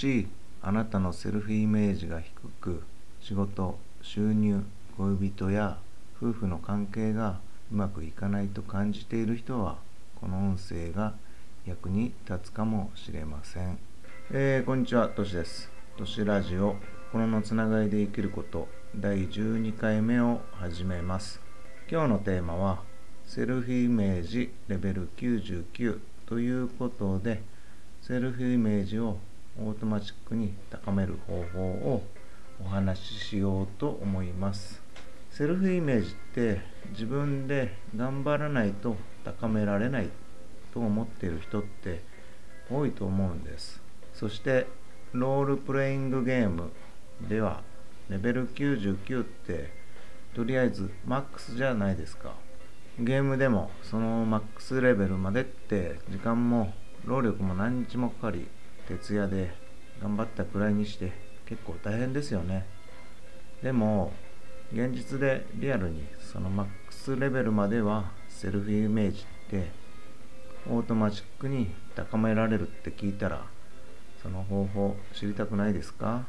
しあなたのセルフイメージが低く仕事収入恋人や夫婦の関係がうまくいかないと感じている人はこの音声が役に立つかもしれません、えー、こんにちはとしです。としラジオ心のつながりで生きること第12回目を始めます。今日のテーマはセルフイメージレベル99ということでセルフイメージをオートマチックに高める方法をお話ししようと思います。セルフイメージって自分で頑張らないと高められないと思っている人って多いと思うんです。そしてロールプレイングゲームではレベル99ってとりあえずマックスじゃないですか。ゲームでもそのマックスレベルまでって時間も労力も何日もかかり徹夜で頑張ったくらいにして結構大変ですよね。でも現実でリアルにそのマックスレベルまではセルフイメージってオートマチックに高められるって聞いたらその方法知りたくないですか？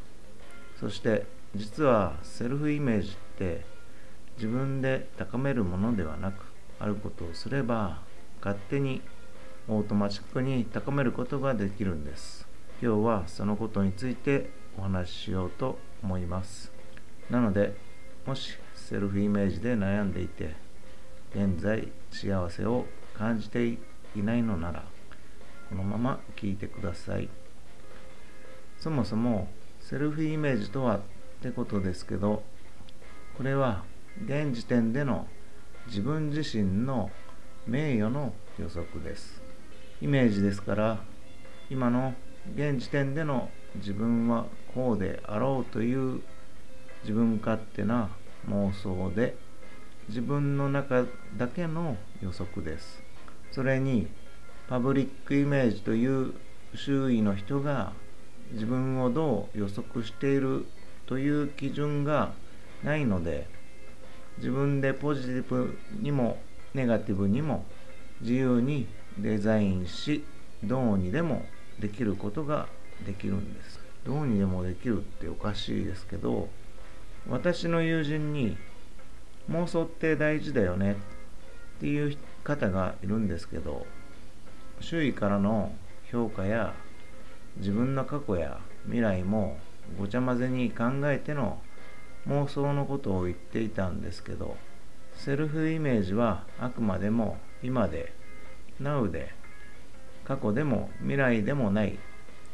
そして実はセルフイメージって自分で高めるものではなくあることをすれば勝手にオートマチックに高めることができるんです。今日はそのことについてお話ししようと思います。なのでもしセルフイメージで悩んでいて現在幸せを感じていないのならこのまま聞いてください。そもそもセルフイメージとはってことですけどこれは現時点での自分自身の名誉の予測です。イメージですから今の現時点での自分はこうであろうという自分勝手な妄想で自分の中だけの予測です。それにパブリックイメージという周囲の人が自分をどう予測しているという基準がないので自分でポジティブにもネガティブにも自由にデザインしどうにでもできることができるんです。どうにでもできるっておかしいですけど私の友人に妄想って大事だよねっていう方がいるんですけど周囲からの評価や自分の過去や未来もごちゃ混ぜに考えての妄想のことを言っていたんですけどセルフイメージはあくまでも今で Now で過去でも未来でもない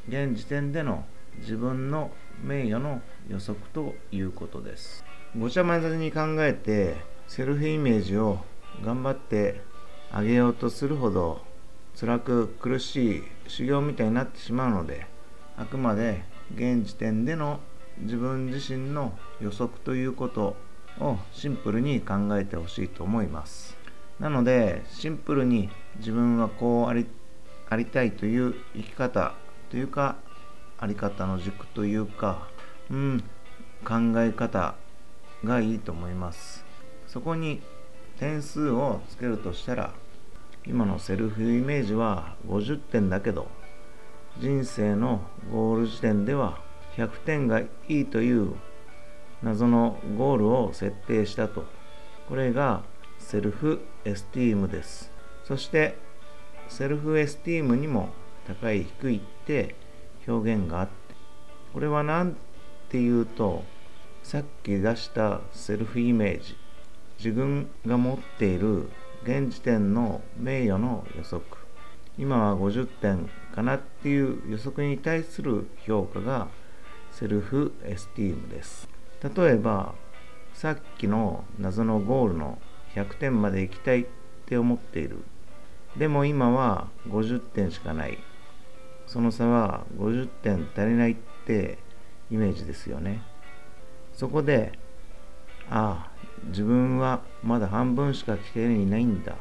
現時点での自分の名誉の予測ということです。ごちゃ混ぜに考えてセルフイメージを頑張ってあげようとするほど辛く苦しい修行みたいになってしまうのであくまで現時点での自分自身の予測ということをシンプルに考えてほしいと思います。なのでシンプルに自分はこうありありたいという生き方というかあり方の軸というか、うん、考え方がいいと思います。そこに点数をつけるとしたら今のセルフイメージは50点だけど人生のゴール時点では100点がいいという謎のゴールを設定したと。これがセルフエスティームです。そしてセルフエスティームにも高い低いって表現があってこれは何て言うとさっき出したセルフイメージ自分が持っている現時点の名誉の予測。今は50点かなっていう予測に対する評価がセルフエスティームです。例えばさっきの謎のゴールの100点まで行きたいって思っている。でも今は50点しかない。その差は50点足りないってイメージですよね。そこでああ自分はまだ半分しか来ていないんだっ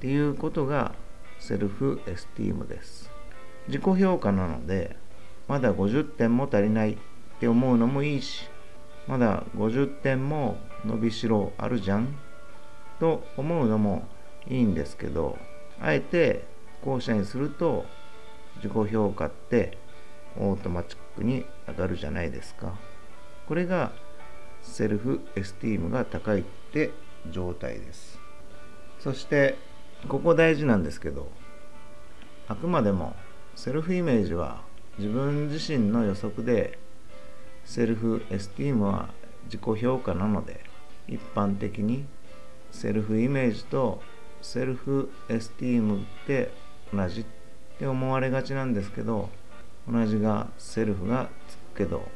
ていうことがセルフエスティームです。自己評価なのでまだ50点も足りないって思うのもいいしまだ50点も伸びしろあるじゃんと思うのもいいんですけどあえて後者にすると自己評価ってオートマチックに上がるじゃないですか。これがセルフエスティームが高いって状態です。そしてここ大事なんですけどあくまでもセルフイメージは自分自身の予測でセルフエスティームは自己評価なので一般的にセルフイメージとセルフエスティームって同じって思われがちなんですけど同じがセルフがつくけど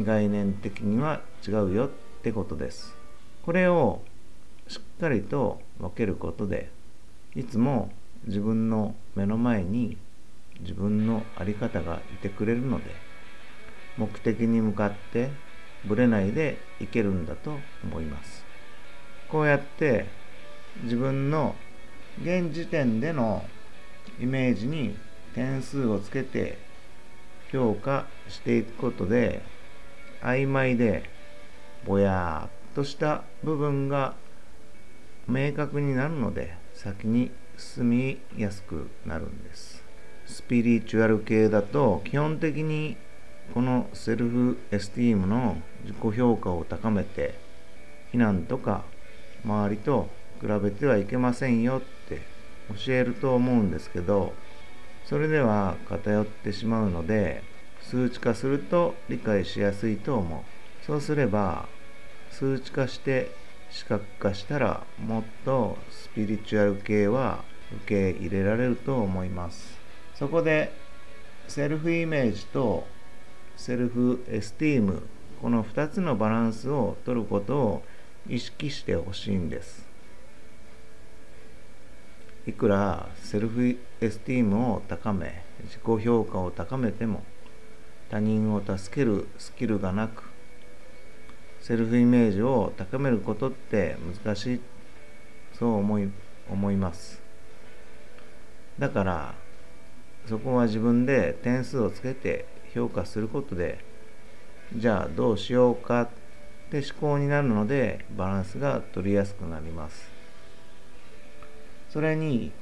概念的には違うよってことです。これをしっかりと分けることでいつも自分の目の前に自分の在り方がいてくれるので目的に向かってぶれないでいけるんだと思います。こうやって自分の現時点でのイメージに点数をつけて評価していくことで曖昧でぼやっとした部分が明確になるので先に進みやすくなるんです。スピリチュアル系だと基本的にこのセルフエスティームの自己評価を高めて避難とか周りと比べてはいけませんよ。教えると思うんですけどそれでは偏ってしまうので数値化すると理解しやすいと思う。そうすれば数値化して視覚化したらもっとスピリチュアル系は受け入れられると思います。そこでセルフイメージとセルフエスティームこの2つのバランスを取ることを意識してほしいんです。いくらセルフエスティームを高め自己評価を高めても他人を助けるスキルがなくセルフイメージを高めることって難しいそう思い思います。だからそこは自分で点数をつけて評価することでじゃあどうしようかって思考になるのでバランスが取りやすくなります。それに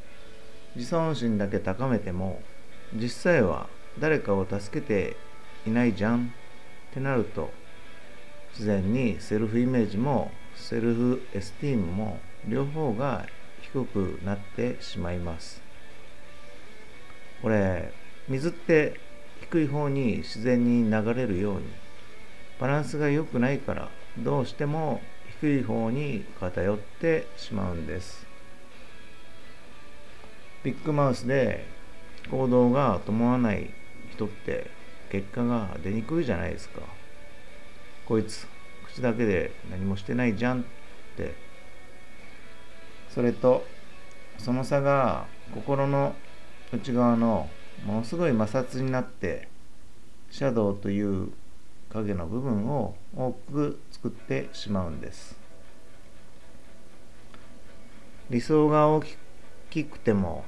自尊心だけ高めても実際は誰かを助けていないじゃんってなると自然にセルフイメージもセルフエスティームも両方が低くなってしまいます。これ水って低い方に自然に流れるようにバランスが良くないからどうしても低い方に偏ってしまうんです。ビッグマウスで行動が伴わない人って結果が出にくいじゃないですか。こいつ口だけで何もしてないじゃんって。それとその差が心の内側のものすごい摩擦になってシャドウという影の部分を多く作ってしまうんです。理想が大きくても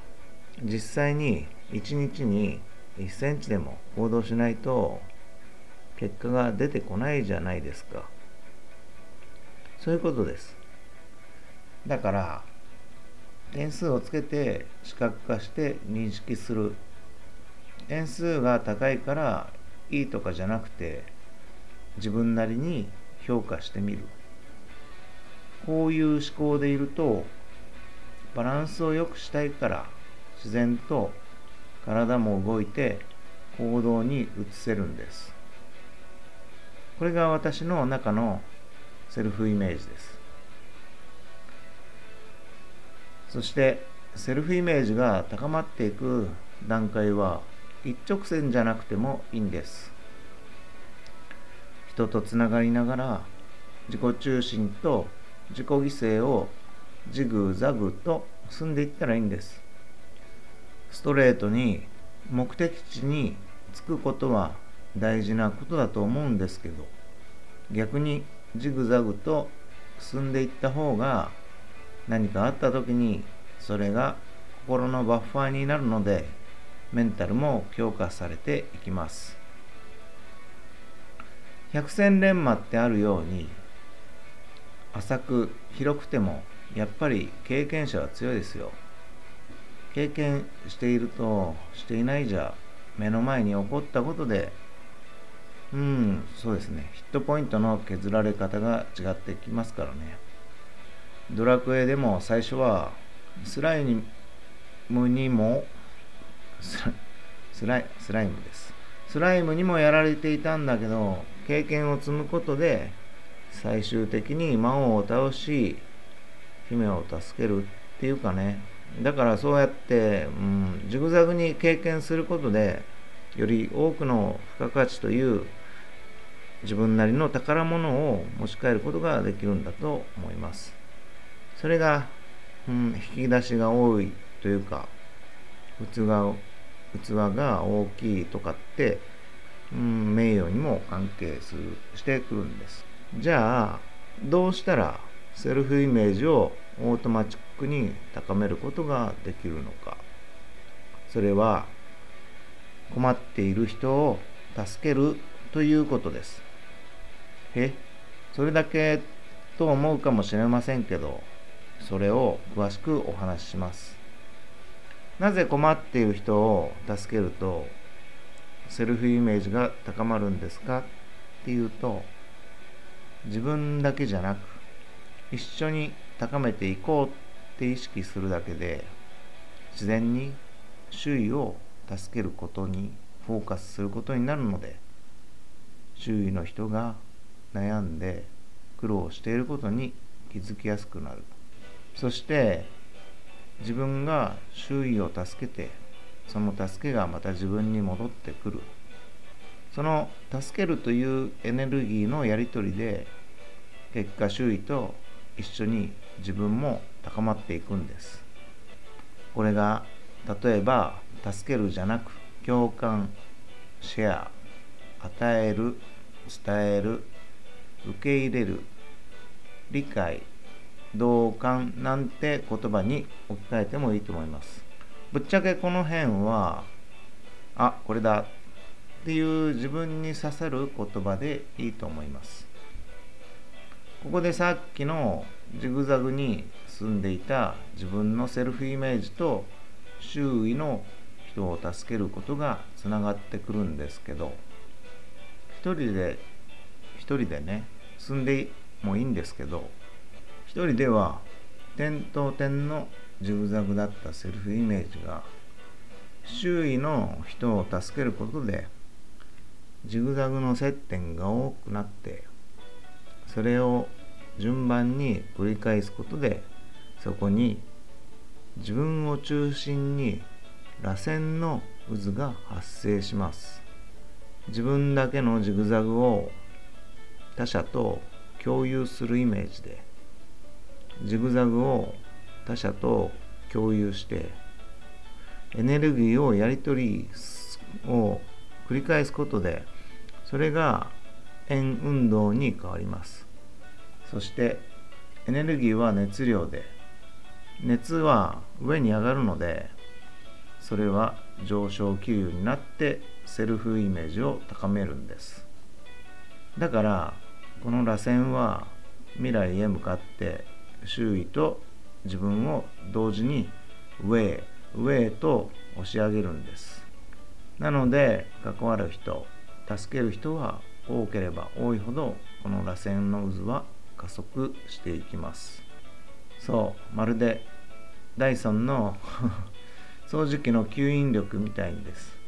実際に1日に1センチでも行動しないと結果が出てこないじゃないですか。そういうことです。だから点数をつけて視覚化して認識する。点数が高いからいいとかじゃなくて自分なりに評価してみる。こういう思考でいるとバランスを良くしたいから自然と体も動いて行動に移せるんです。これが私の中のセルフイメージです。そしてセルフイメージが高まっていく段階は一直線じゃなくてもいいんです。人とつながりながら自己中心と自己犠牲をジグザグと進んでいったらいいんです。ストレートに目的地に着くことは大事なことだと思うんですけど逆にジグザグと進んでいった方が何かあった時にそれが心のバッファーになるのでメンタルも強化されていきます。百戦錬磨ってあるように浅く広くてもやっぱり経験者は強いですよ。経験しているとしていないじゃ目の前に起こったことでうんそうですね。ヒットポイントの削られ方が違ってきますからね。ドラクエでも最初はスライムにもスライスライムです。スライムにもやられていたんだけど経験を積むことで最終的に魔王を倒し姫を助けるっていうかね。だからそうやって、うん、ジグザグに経験することでより多くの付加価値という自分なりの宝物を持ち帰ることができるんだと思います。それが、うん、引き出しが多いというか器器が大きいとかって、うん、名誉にも関係するしてくるんです。じゃあどうしたらセルフイメージをオートマチックに高めることができるのかそれは困っている人を助けるということです。え？それだけと思うかもしれませんけどそれを詳しくお話しします。なぜ困っている人を助けるとセルフイメージが高まるんですか？っていうと自分だけじゃなく一緒に高めていこうって意識するだけで自然に周囲を助けることにフォーカスすることになるので周囲の人が悩んで苦労していることに気づきやすくなる。そして自分が周囲を助けてその助けがまた自分に戻ってくる。その助けるというエネルギーのやり取りで結果周囲と一緒に自分も高まっていくんです。これが例えば助けるじゃなく共感シェア与える伝える受け入れる理解同感なんて言葉に置き換えてもいいと思います。ぶっちゃけこの辺はあこれだっていう自分に刺さる言葉でいいと思います。ここでさっきのジグザグに住んでいた自分のセルフイメージと周囲の人を助けることがつながってくるんですけど一人で一人でね住んでもいいんですけど一人では点と点のジグザグだったセルフイメージが周囲の人を助けることでジグザグの接点が多くなってそれを順番に繰り返すことでそこに自分を中心に螺旋の渦が発生します。自分だけのジグザグを他者と共有するイメージでジグザグを他者と共有してエネルギーをやり取りを繰り返すことでそれが円運動に変わります。そしてエネルギーは熱量で熱は上に上がるのでそれは上昇気流になってセルフイメージを高めるんです。だからこの螺旋は未来へ向かって周囲と自分を同時に上へ上へと押し上げるんです。なので関わる人助ける人は多ければ多いほどこの螺旋の渦は加速していきます。そうまるでダイソンの 掃除機の吸引力みたいです。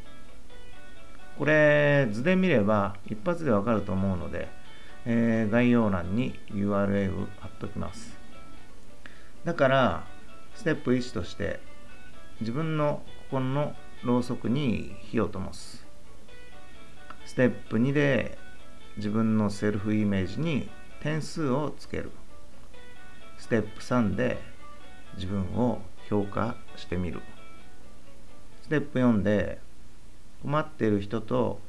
これ図で見れば一発でわかると思うので、えー、概要欄に URL を貼っときます。だからステップ1として自分の心のろうそくに火を灯す。ステップ2で自分のセルフイメージに点数をつける。ステップ3で自分を評価してみる。ステップ4で困っている人と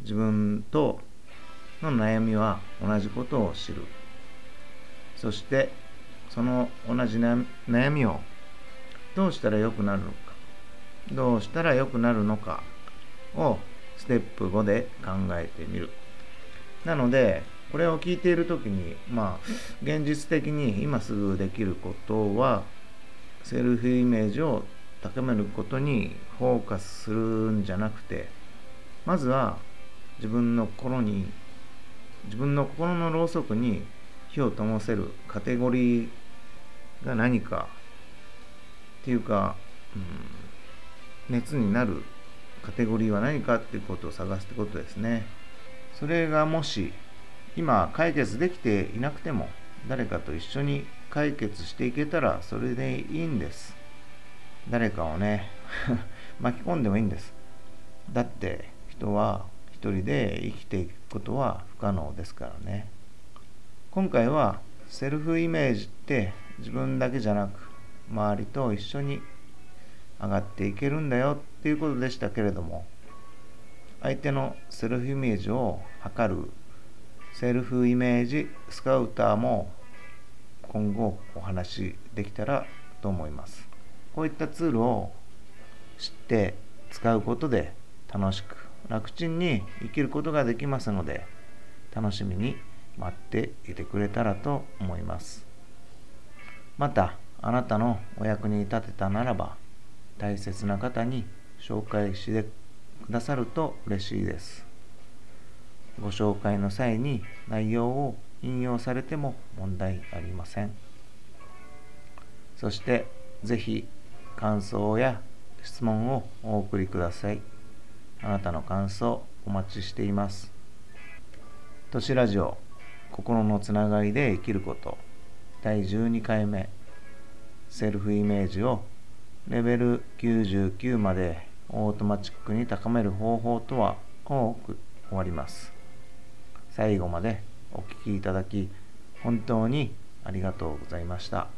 自分との悩みは同じことを知る。そしてその同じ悩みをどうしたら良くなるのか。どうしたら良くなるのかをステップ5で考えてみる。なのでこれを聞いている時にまあ現実的に今すぐできることはセルフイメージを高めることにフォーカスするんじゃなくてまずは自分の心に自分の心のろうそくに火を灯せるカテゴリーが何かっていうか、うん、熱になるカテゴリーは何かっていうことを探すってことですね。それがもし今解決できていなくても誰かと一緒に解決していけたらそれでいいんです。誰かをね 巻き込んでもいいんです。だって人は一人で生きていくことは不可能ですからね。今回はセルフイメージって自分だけじゃなく周りと一緒に上がっていけるんだよっていうことでしたけれども相手のセルフイメージを測るセルフイメージスカウターも今後お話できたらと思います。こういったツールを知って使うことで楽しく楽ちんに生きることができますので楽しみに待っていてくれたらと思います。またあなたのお役に立てたならば大切な方に紹介してくださると嬉しいです。ご紹介の際に内容を引用されても問題ありません。そして是非感想や質問をお送りください。あなたの感想お待ちしています。都市ラジオ心のつながりで生きること。第12回目。セルフイメージをレベル99までオートマチックに高める方法とは多く終わります。最後までお聴きいただき本当にありがとうございました。